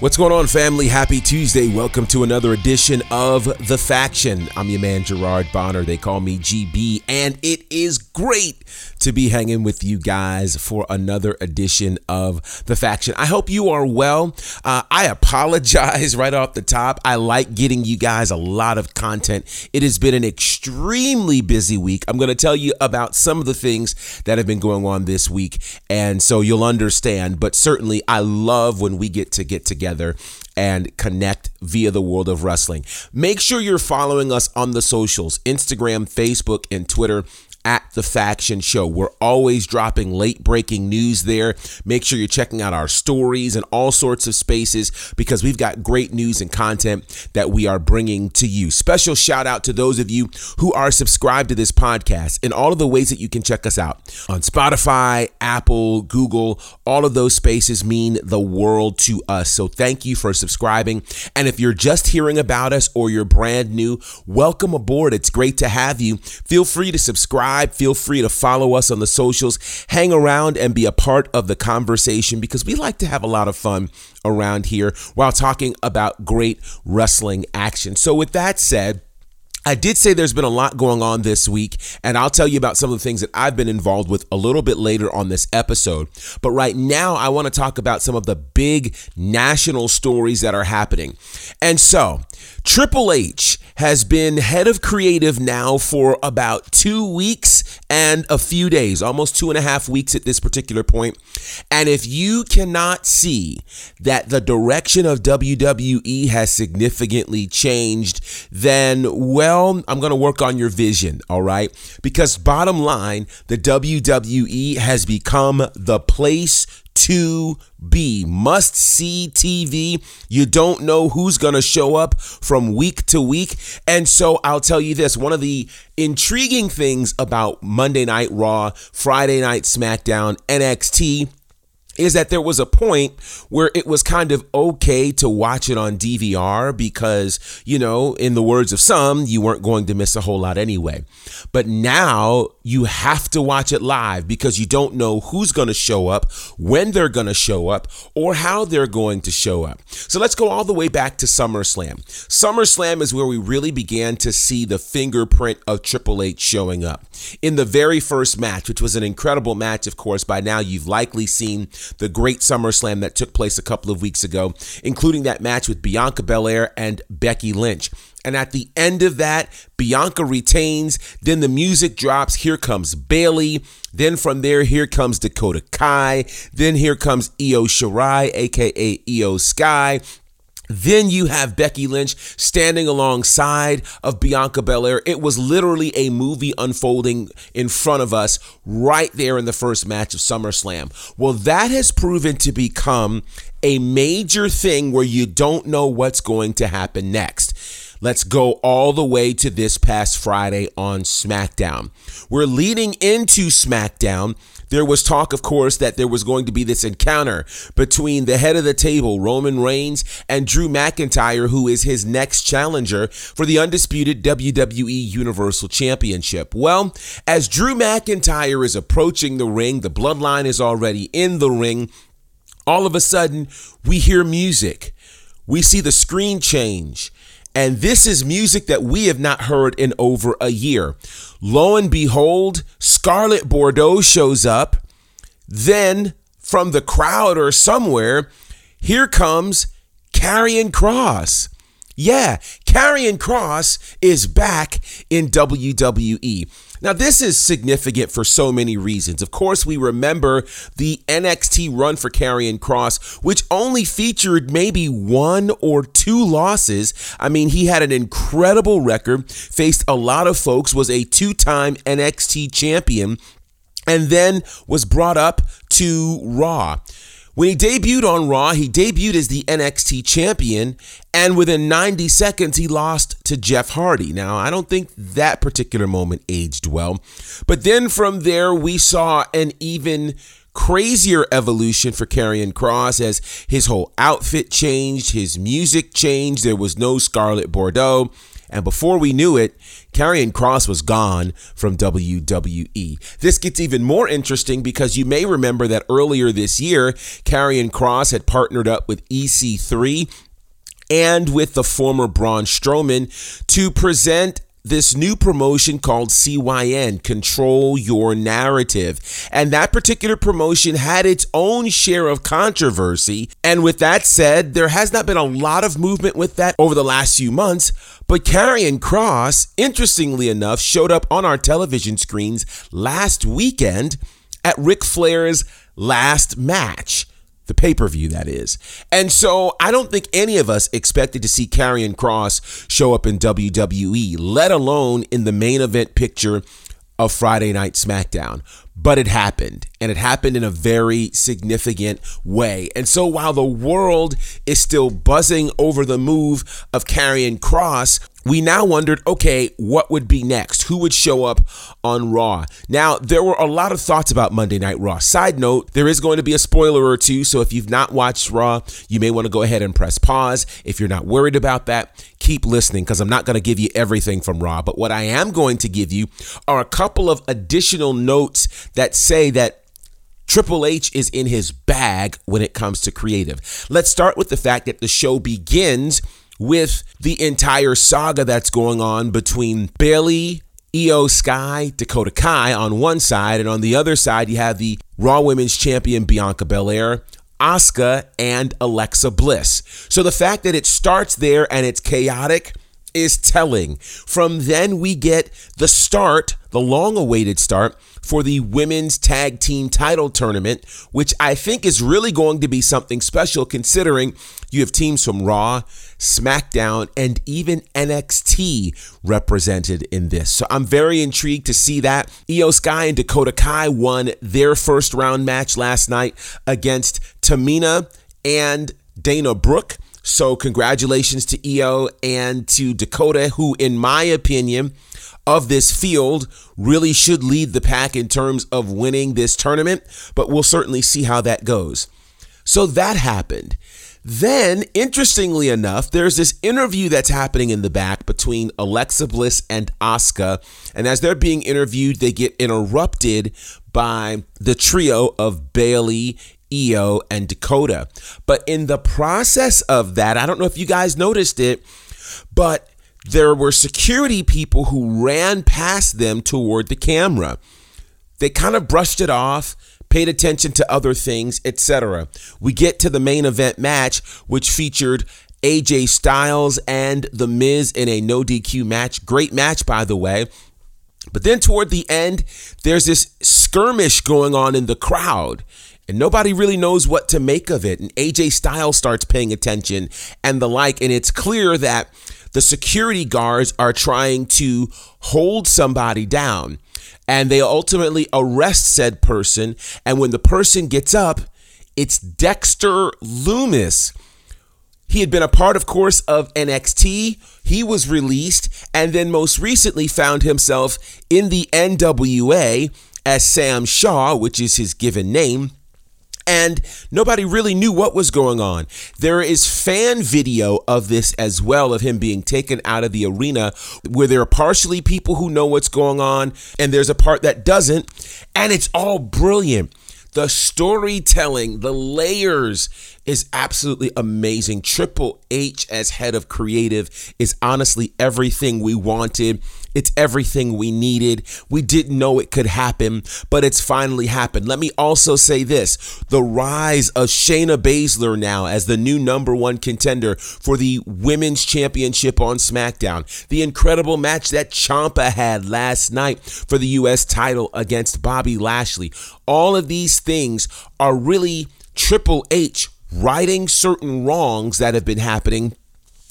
What's going on, family? Happy Tuesday. Welcome to another edition of The Faction. I'm your man, Gerard Bonner. They call me GB, and it is great to be hanging with you guys for another edition of The Faction. I hope you are well. Uh, I apologize right off the top. I like getting you guys a lot of content. It has been an extremely busy week. I'm going to tell you about some of the things that have been going on this week, and so you'll understand. But certainly, I love when we get to get together together and connect via the world of wrestling. Make sure you're following us on the socials Instagram, Facebook, and Twitter at the Faction Show. We're always dropping late breaking news there. Make sure you're checking out our stories and all sorts of spaces because we've got great news and content that we are bringing to you. Special shout out to those of you who are subscribed to this podcast and all of the ways that you can check us out on Spotify, Apple, Google. All of those spaces mean the world to us. So thank you for subscribing. And if you're just hearing about us or you're brand new, welcome aboard. It's great to have you. Feel free to subscribe subscribe. Feel free to follow us on the socials. Hang around and be a part of the conversation because we like to have a lot of fun around here while talking about great wrestling action. So, with that said, I did say there's been a lot going on this week, and I'll tell you about some of the things that I've been involved with a little bit later on this episode. But right now, I want to talk about some of the big national stories that are happening. And so, Triple H has been head of creative now for about two weeks and a few days, almost two and a half weeks at this particular point. And if you cannot see that the direction of WWE has significantly changed, then, well, I'm going to work on your vision, all right? Because bottom line, the WWE has become the place to be. Must see TV. You don't know who's going to show up from week to week. And so I'll tell you this one of the intriguing things about Monday Night Raw, Friday Night SmackDown, NXT is that there was a point where it was kind of okay to watch it on DVR because, you know, in the words of some, you weren't going to miss a whole lot anyway. But now you have to watch it live because you don't know who's going to show up, when they're going to show up, or how they're going to show up. So let's go all the way back to SummerSlam. SummerSlam is where we really began to see the fingerprint of Triple H showing up. In the very first match, which was an incredible match, of course, by now you've likely seen the great SummerSlam that took place a couple of weeks ago, including that match with Bianca Belair and Becky Lynch. And at the end of that, Bianca retains. Then the music drops. Here comes Bayley. Then from there, here comes Dakota Kai. Then here comes Io Shirai, aka Iyo Sky. Then you have Becky Lynch standing alongside of Bianca Belair. It was literally a movie unfolding in front of us right there in the first match of SummerSlam. Well, that has proven to become a major thing where you don't know what's going to happen next. Let's go all the way to this past Friday on SmackDown. We're leading into SmackDown there was talk, of course, that there was going to be this encounter between the head of the table, Roman Reigns, and Drew McIntyre, who is his next challenger for the undisputed WWE Universal Championship. Well, as Drew McIntyre is approaching the ring, the bloodline is already in the ring. All of a sudden, we hear music. We see the screen change. And this is music that we have not heard in over a year. Lo and behold, Scarlett Bordeaux shows up. Then from the crowd or somewhere, here comes Karrion Kross. Yeah, Karrion Kross is back in WWE. Now, this is significant for so many reasons. Of course, we remember the NXT run for Karrion Kross, which only featured maybe one or two losses. I mean, he had an incredible record, faced a lot of folks, was a two time NXT champion, and then was brought up to Raw. When he debuted on Raw, he debuted as the NXT champion, and within 90 seconds, he lost to Jeff Hardy. Now, I don't think that particular moment aged well, but then from there, we saw an even crazier evolution for Karrion Kross as his whole outfit changed, his music changed. There was no Scarlett Bordeaux. And before we knew it, Karrion Kross was gone from WWE. This gets even more interesting because you may remember that earlier this year, Karrion Kross had partnered up with EC3 and with the former Braun Strowman to present this new promotion called CYN, Control Your Narrative. And that particular promotion had its own share of controversy. And with that said, there has not been a lot of movement with that over the last few months. But Karrion Kross, interestingly enough, showed up on our television screens last weekend at Ric Flair's last match the pay per view, that is. And so I don't think any of us expected to see Karrion Kross show up in WWE, let alone in the main event picture of Friday Night SmackDown. But it happened, and it happened in a very significant way. And so while the world is still buzzing over the move of Karrion Kross, we now wondered okay, what would be next? Who would show up on Raw? Now, there were a lot of thoughts about Monday Night Raw. Side note, there is going to be a spoiler or two, so if you've not watched Raw, you may want to go ahead and press pause. If you're not worried about that, keep listening because I'm not going to give you everything from Raw. But what I am going to give you are a couple of additional notes that say that Triple H is in his bag when it comes to creative. Let's start with the fact that the show begins with the entire saga that's going on between Bayley, Iyo Sky, Dakota Kai on one side, and on the other side, you have the Raw Women's Champion Bianca Belair, Asuka, and Alexa Bliss. So the fact that it starts there and it's chaotic is telling. From then, we get the start, the long awaited start for the women's tag team title tournament, which I think is really going to be something special considering you have teams from Raw, SmackDown, and even NXT represented in this. So I'm very intrigued to see that. Iyo Sky and Dakota Kai won their first round match last night against Tamina and Dana Brooke. So, congratulations to Iyo and to Dakota, who, in my opinion, of this field really should lead the pack in terms of winning this tournament, but we'll certainly see how that goes. So that happened. Then, interestingly enough, there's this interview that's happening in the back between Alexa Bliss and Asuka. And as they're being interviewed, they get interrupted by the trio of Bayley, Iyo, and Dakota. But in the process of that, I don't know if you guys noticed it, but there were security people who ran past them toward the camera. They kind of brushed it off, paid attention to other things, etc. We get to the main event match, which featured AJ Styles and The Miz in a no DQ match. Great match, by the way. But then toward the end, there's this skirmish going on in the crowd and nobody really knows what to make of it. And AJ Styles starts paying attention and the like. And it's clear that the security guards are trying to hold somebody down. And they ultimately arrest said person. And when the person gets up, it's Dexter Loomis. He had been a part, of course, of NXT. He was released and then most recently found himself in the NWA as Sam Shaw, which is his given name and nobody really knew what was going on. There is fan video of this as well, of him being taken out of the arena, where there are partially people who know what's going on, and there's a part that doesn't, and it's all brilliant. The storytelling, the layers is absolutely amazing. Triple H as head of creative is honestly everything we wanted. It's everything we needed. We didn't know it could happen, but it's finally happened. Let me also say this the rise of Shayna Baszler now as the new number one contender for the women's championship on SmackDown. The incredible match that Ciampa had last night for the U.S. title against Bobby Lashley. All of these things are really Triple H righting certain wrongs that have been happening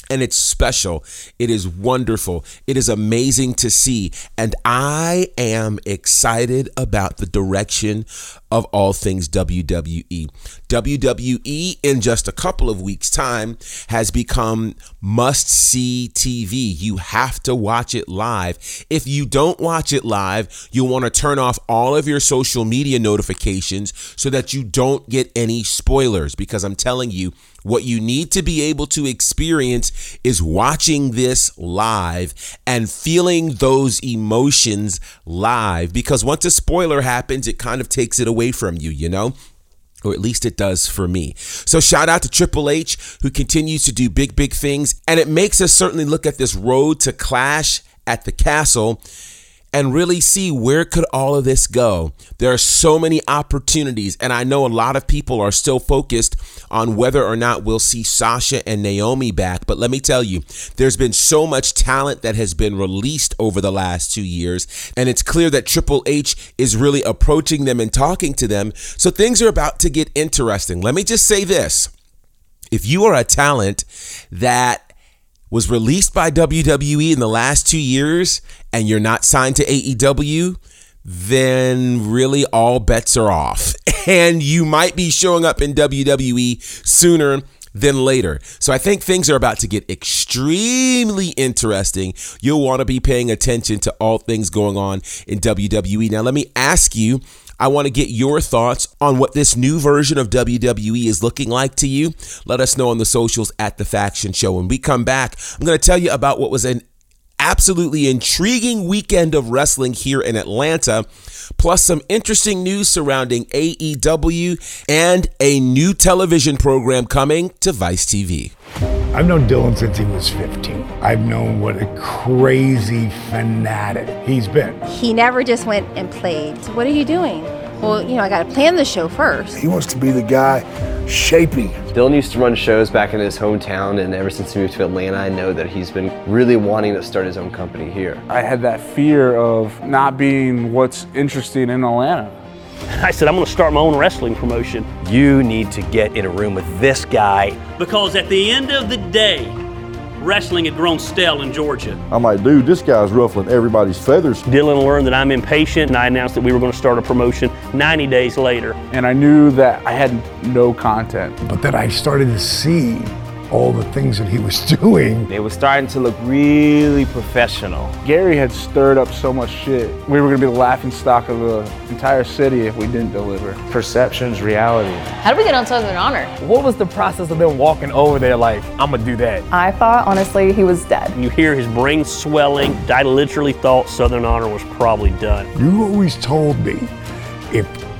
and it's special. It is wonderful. It is amazing to see. And I am excited about the direction of all things WWE. WWE, in just a couple of weeks' time, has become must see TV. You have to watch it live. If you don't watch it live, you'll want to turn off all of your social media notifications so that you don't get any spoilers because I'm telling you, what you need to be able to experience is watching this live and feeling those emotions live because once a spoiler happens, it kind of takes it away from you, you know? Or at least it does for me. So, shout out to Triple H, who continues to do big, big things. And it makes us certainly look at this road to clash at the castle and really see where could all of this go. There are so many opportunities and I know a lot of people are still focused on whether or not we'll see Sasha and Naomi back, but let me tell you, there's been so much talent that has been released over the last 2 years and it's clear that Triple H is really approaching them and talking to them. So things are about to get interesting. Let me just say this. If you are a talent that was released by WWE in the last two years and you're not signed to AEW, then really all bets are off. And you might be showing up in WWE sooner than later. So I think things are about to get extremely interesting. You'll want to be paying attention to all things going on in WWE. Now, let me ask you I want to get your thoughts on what this new version of WWE is looking like to you. Let us know on the socials at The Faction Show. When we come back, I'm going to tell you about what was an absolutely intriguing weekend of wrestling here in Atlanta, plus some interesting news surrounding AEW and a new television program coming to Vice TV. I've known Dylan since he was 15. I've known what a crazy fanatic he's been. He never just went and played. So what are you doing? Well, you know, I got to plan the show first. He wants to be the guy shaping. Dylan used to run shows back in his hometown, and ever since he moved to Atlanta, I know that he's been really wanting to start his own company here. I had that fear of not being what's interesting in Atlanta. I said, I'm going to start my own wrestling promotion. You need to get in a room with this guy. Because at the end of the day, wrestling had grown stale in Georgia. I'm like, dude, this guy's ruffling everybody's feathers. Dylan learned that I'm impatient, and I announced that we were going to start a promotion 90 days later. And I knew that I had no content. But then I started to see all the things that he was doing. It was starting to look really professional. Gary had stirred up so much shit. We were going to be the laughing stock of the entire city if we didn't deliver. Perception's reality. How did we get on Southern Honor? What was the process of them walking over there like, I'm going to do that? I thought, honestly, he was dead. You hear his brain swelling. I literally thought Southern Honor was probably done. You always told me if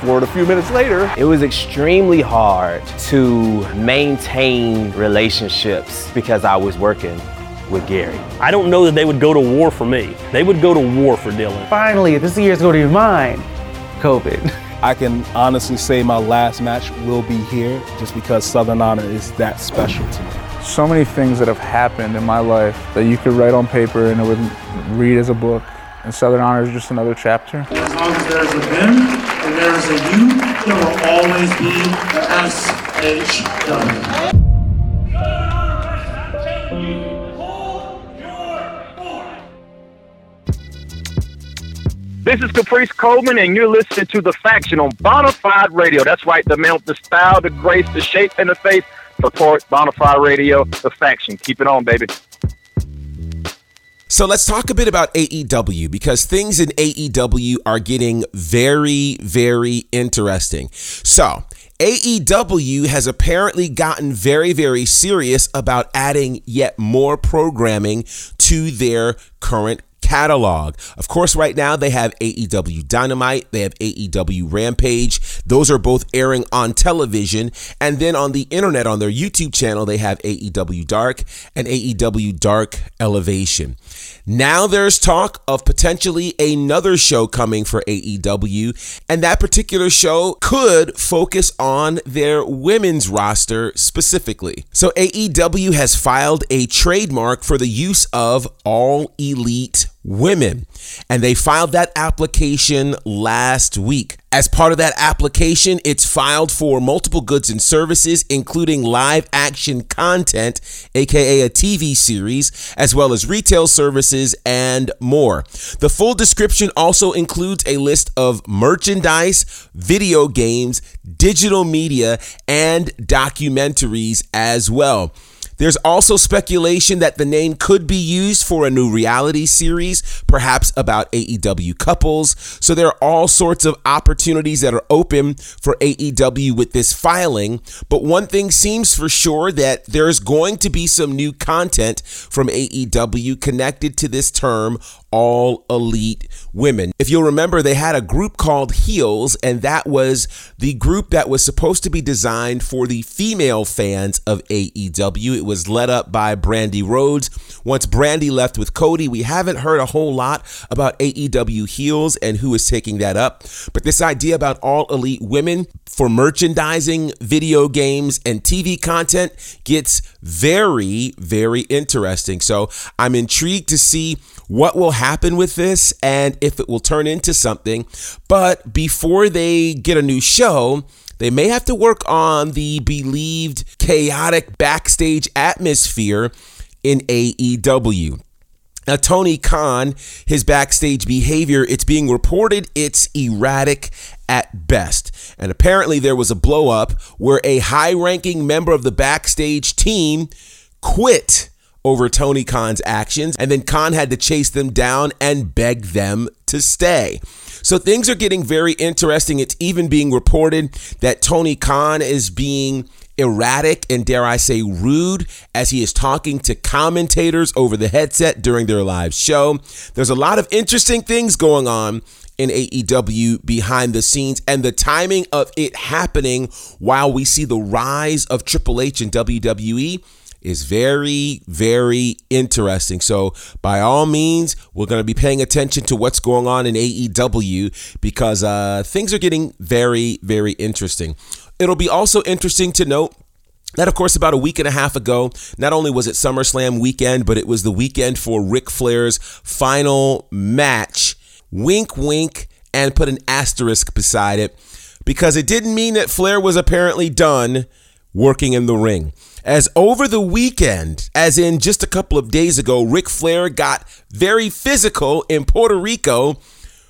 for it a few minutes later. It was extremely hard to maintain relationships because I was working with Gary. I don't know that they would go to war for me. They would go to war for Dylan. Finally, this year's going to be mine. COVID. I can honestly say my last match will be here just because Southern Honor is that special to me. So many things that have happened in my life that you could write on paper and it would read as a book. And Southern Honor is just another chapter. As long as there's a them and there's a you, there will always be the SHW. This is Caprice Coleman, and you're listening to The Faction on Bonafide Radio. That's right, the mount, the style, the grace, the shape, and the face. Support Bonafide Radio, The Faction. Keep it on, baby. So let's talk a bit about AEW because things in AEW are getting very, very interesting. So, AEW has apparently gotten very, very serious about adding yet more programming to their current catalog. Of course, right now they have AEW Dynamite, they have AEW Rampage. Those are both airing on television. And then on the internet, on their YouTube channel, they have AEW Dark and AEW Dark Elevation. Now there's talk of potentially another show coming for AEW, and that particular show could focus on their women's roster specifically. So AEW has filed a trademark for the use of all elite women. And they filed that application last week. As part of that application, it's filed for multiple goods and services, including live action content, aka a TV series, as well as retail services and more. The full description also includes a list of merchandise, video games, digital media, and documentaries as well. There's also speculation that the name could be used for a new reality series, perhaps about AEW couples. So there are all sorts of opportunities that are open for AEW with this filing. But one thing seems for sure that there's going to be some new content from AEW connected to this term all elite women. If you'll remember, they had a group called Heels, and that was the group that was supposed to be designed for the female fans of AEW. It was led up by Brandi Rhodes. Once Brandi left with Cody, we haven't heard a whole lot about AEW Heels and who is taking that up. But this idea about all elite women for merchandising, video games, and TV content gets very, very interesting. So I'm intrigued to see what will happen with this and if it will turn into something. But before they get a new show, they may have to work on the believed chaotic backstage atmosphere in AEW. Now, Tony Khan, his backstage behavior, it's being reported it's erratic at best. And apparently, there was a blowup where a high ranking member of the backstage team quit over Tony Khan's actions, and then Khan had to chase them down and beg them to stay. So things are getting very interesting. It's even being reported that Tony Khan is being erratic and, dare I say, rude as he is talking to commentators over the headset during their live show. There's a lot of interesting things going on in AEW behind the scenes and the timing of it happening while we see the rise of Triple H and WWE is very, very interesting. So, by all means, we're going to be paying attention to what's going on in AEW because uh, things are getting very, very interesting. It'll be also interesting to note that, of course, about a week and a half ago, not only was it SummerSlam weekend, but it was the weekend for Ric Flair's final match. Wink, wink, and put an asterisk beside it because it didn't mean that Flair was apparently done working in the ring. As over the weekend, as in just a couple of days ago, Ric Flair got very physical in Puerto Rico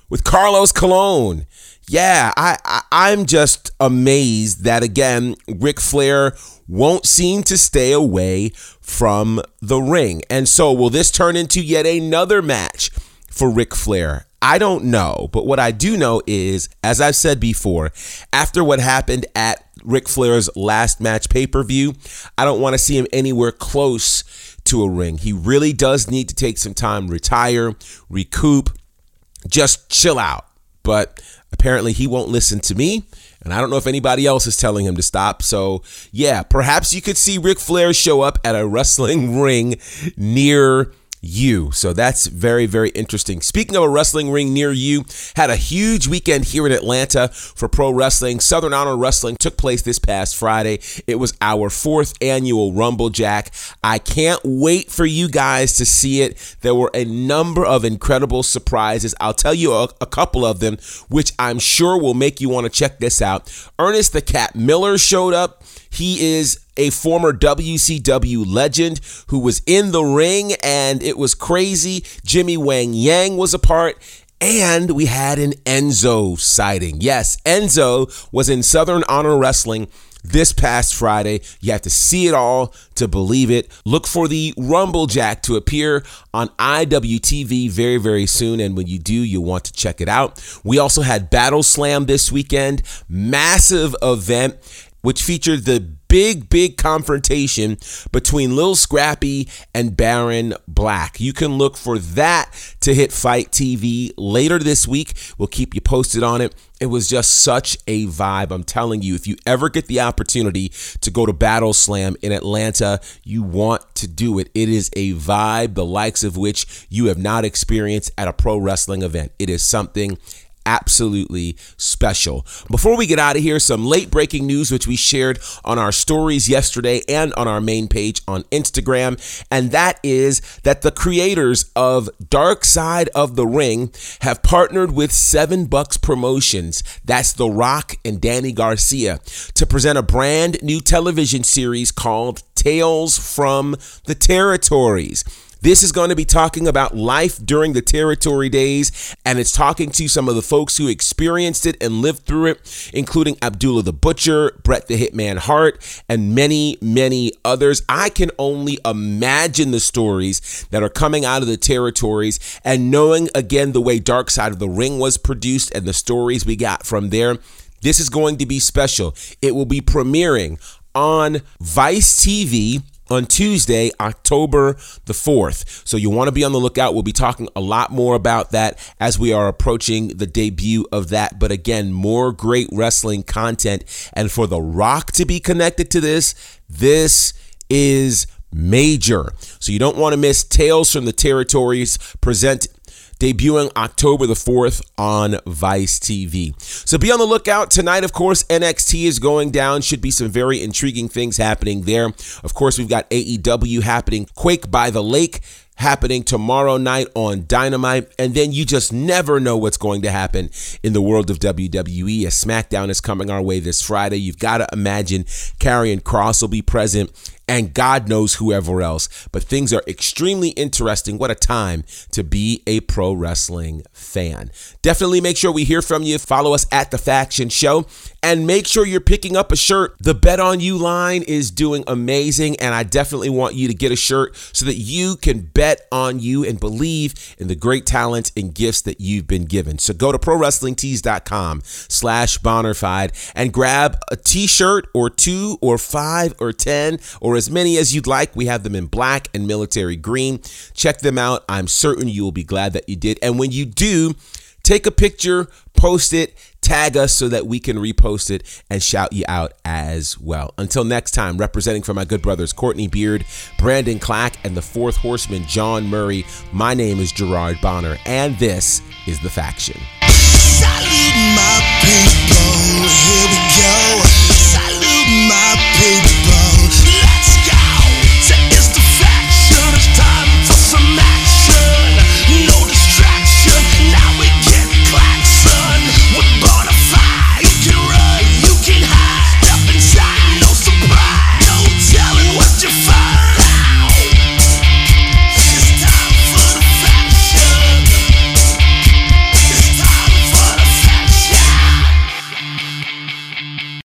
with Carlos Colon. Yeah, I, I am just amazed that again Ric Flair won't seem to stay away from the ring. And so will this turn into yet another match for Ric Flair? I don't know, but what I do know is, as I've said before, after what happened at Ric Flair's last match pay per view, I don't want to see him anywhere close to a ring. He really does need to take some time, retire, recoup, just chill out. But apparently, he won't listen to me. And I don't know if anybody else is telling him to stop. So, yeah, perhaps you could see Ric Flair show up at a wrestling ring near you. So that's very, very interesting. Speaking of a wrestling ring near you, had a huge weekend here in Atlanta for pro wrestling. Southern Honor Wrestling took place this past Friday. It was our fourth annual Rumble Jack. I can't wait for you guys to see it. There were a number of incredible surprises. I'll tell you a, a couple of them, which I'm sure will make you want to check this out. Ernest the Cat Miller showed up. He is a former WCW legend who was in the ring, and it was crazy. Jimmy Wang Yang was a part. And we had an Enzo sighting. Yes, Enzo was in Southern Honor Wrestling this past Friday. You have to see it all to believe it. Look for the Rumble Jack to appear on IWTV very, very soon. And when you do, you'll want to check it out. We also had Battleslam this weekend, massive event which featured the big, big confrontation between Lil Scrappy and Baron Black. You can look for that to hit FITE TV later this week. We'll keep you posted on it. It was just such a vibe. I'm telling you, if you ever get the opportunity to go to Battleslam in Atlanta, you want to do it. It is a vibe, the likes of which you have not experienced at a pro wrestling event. It is something absolutely special. Before we get out of here, some late breaking news which we shared on our stories yesterday and on our main page on Instagram, and that is that the creators of Dark Side of the Ring have partnered with 7 Bucks Promotions, that's The Rock and Dany Garcia, to present a brand new television series called Tales from the Territories. This is going to be talking about life during the territory days, and it's talking to some of the folks who experienced it and lived through it, including Abdullah the Butcher, Bret the Hitman Hart, and many, many others. I can only imagine the stories that are coming out of the territories and knowing again the way Dark Side of the Ring was produced and the stories we got from there. This is going to be special. It will be premiering on Vice TV on Tuesday, October the 4th. So you want to be on the lookout. We'll be talking a lot more about that as we are approaching the debut of that. But again, more great wrestling content. And for The Rock to be connected to this, this is major. So you don't want to miss Tales from the Territories present debuting October the 4th on Vice TV. So be on the lookout. Tonight, of course, NXT is going down. Should be some very intriguing things happening there. Of course, we've got AEW happening, Quake by the Lake happening tomorrow night on Dynamite. And then you just never know what's going to happen in the world of WWE. As SmackDown is coming our way this Friday, you've got to imagine Karrion Kross will be present and God knows whoever else. But things are extremely interesting. What a time to be a pro wrestling fan. Definitely make sure we hear from you. Follow us at The Faction Show and make sure you're picking up a shirt. The Bet on You line is doing amazing, and I definitely want you to get a shirt so that you can bet on you and believe in the great talents and gifts that you've been given. So go to ProWrestlingTees.com slash Bonnerfied and grab a t-shirt or two or five or ten or as many as you'd like. We have them in black and military green. Check them out. I'm certain you will be glad that you did. And when you do, take a picture, post it, tag us so that we can repost it and shout you out as well. Until next time, representing for my good brothers Courtney Beard, Brandon Clack, and the fourth horseman John Murray, my name is Gerard Bonner, and this is The Faction.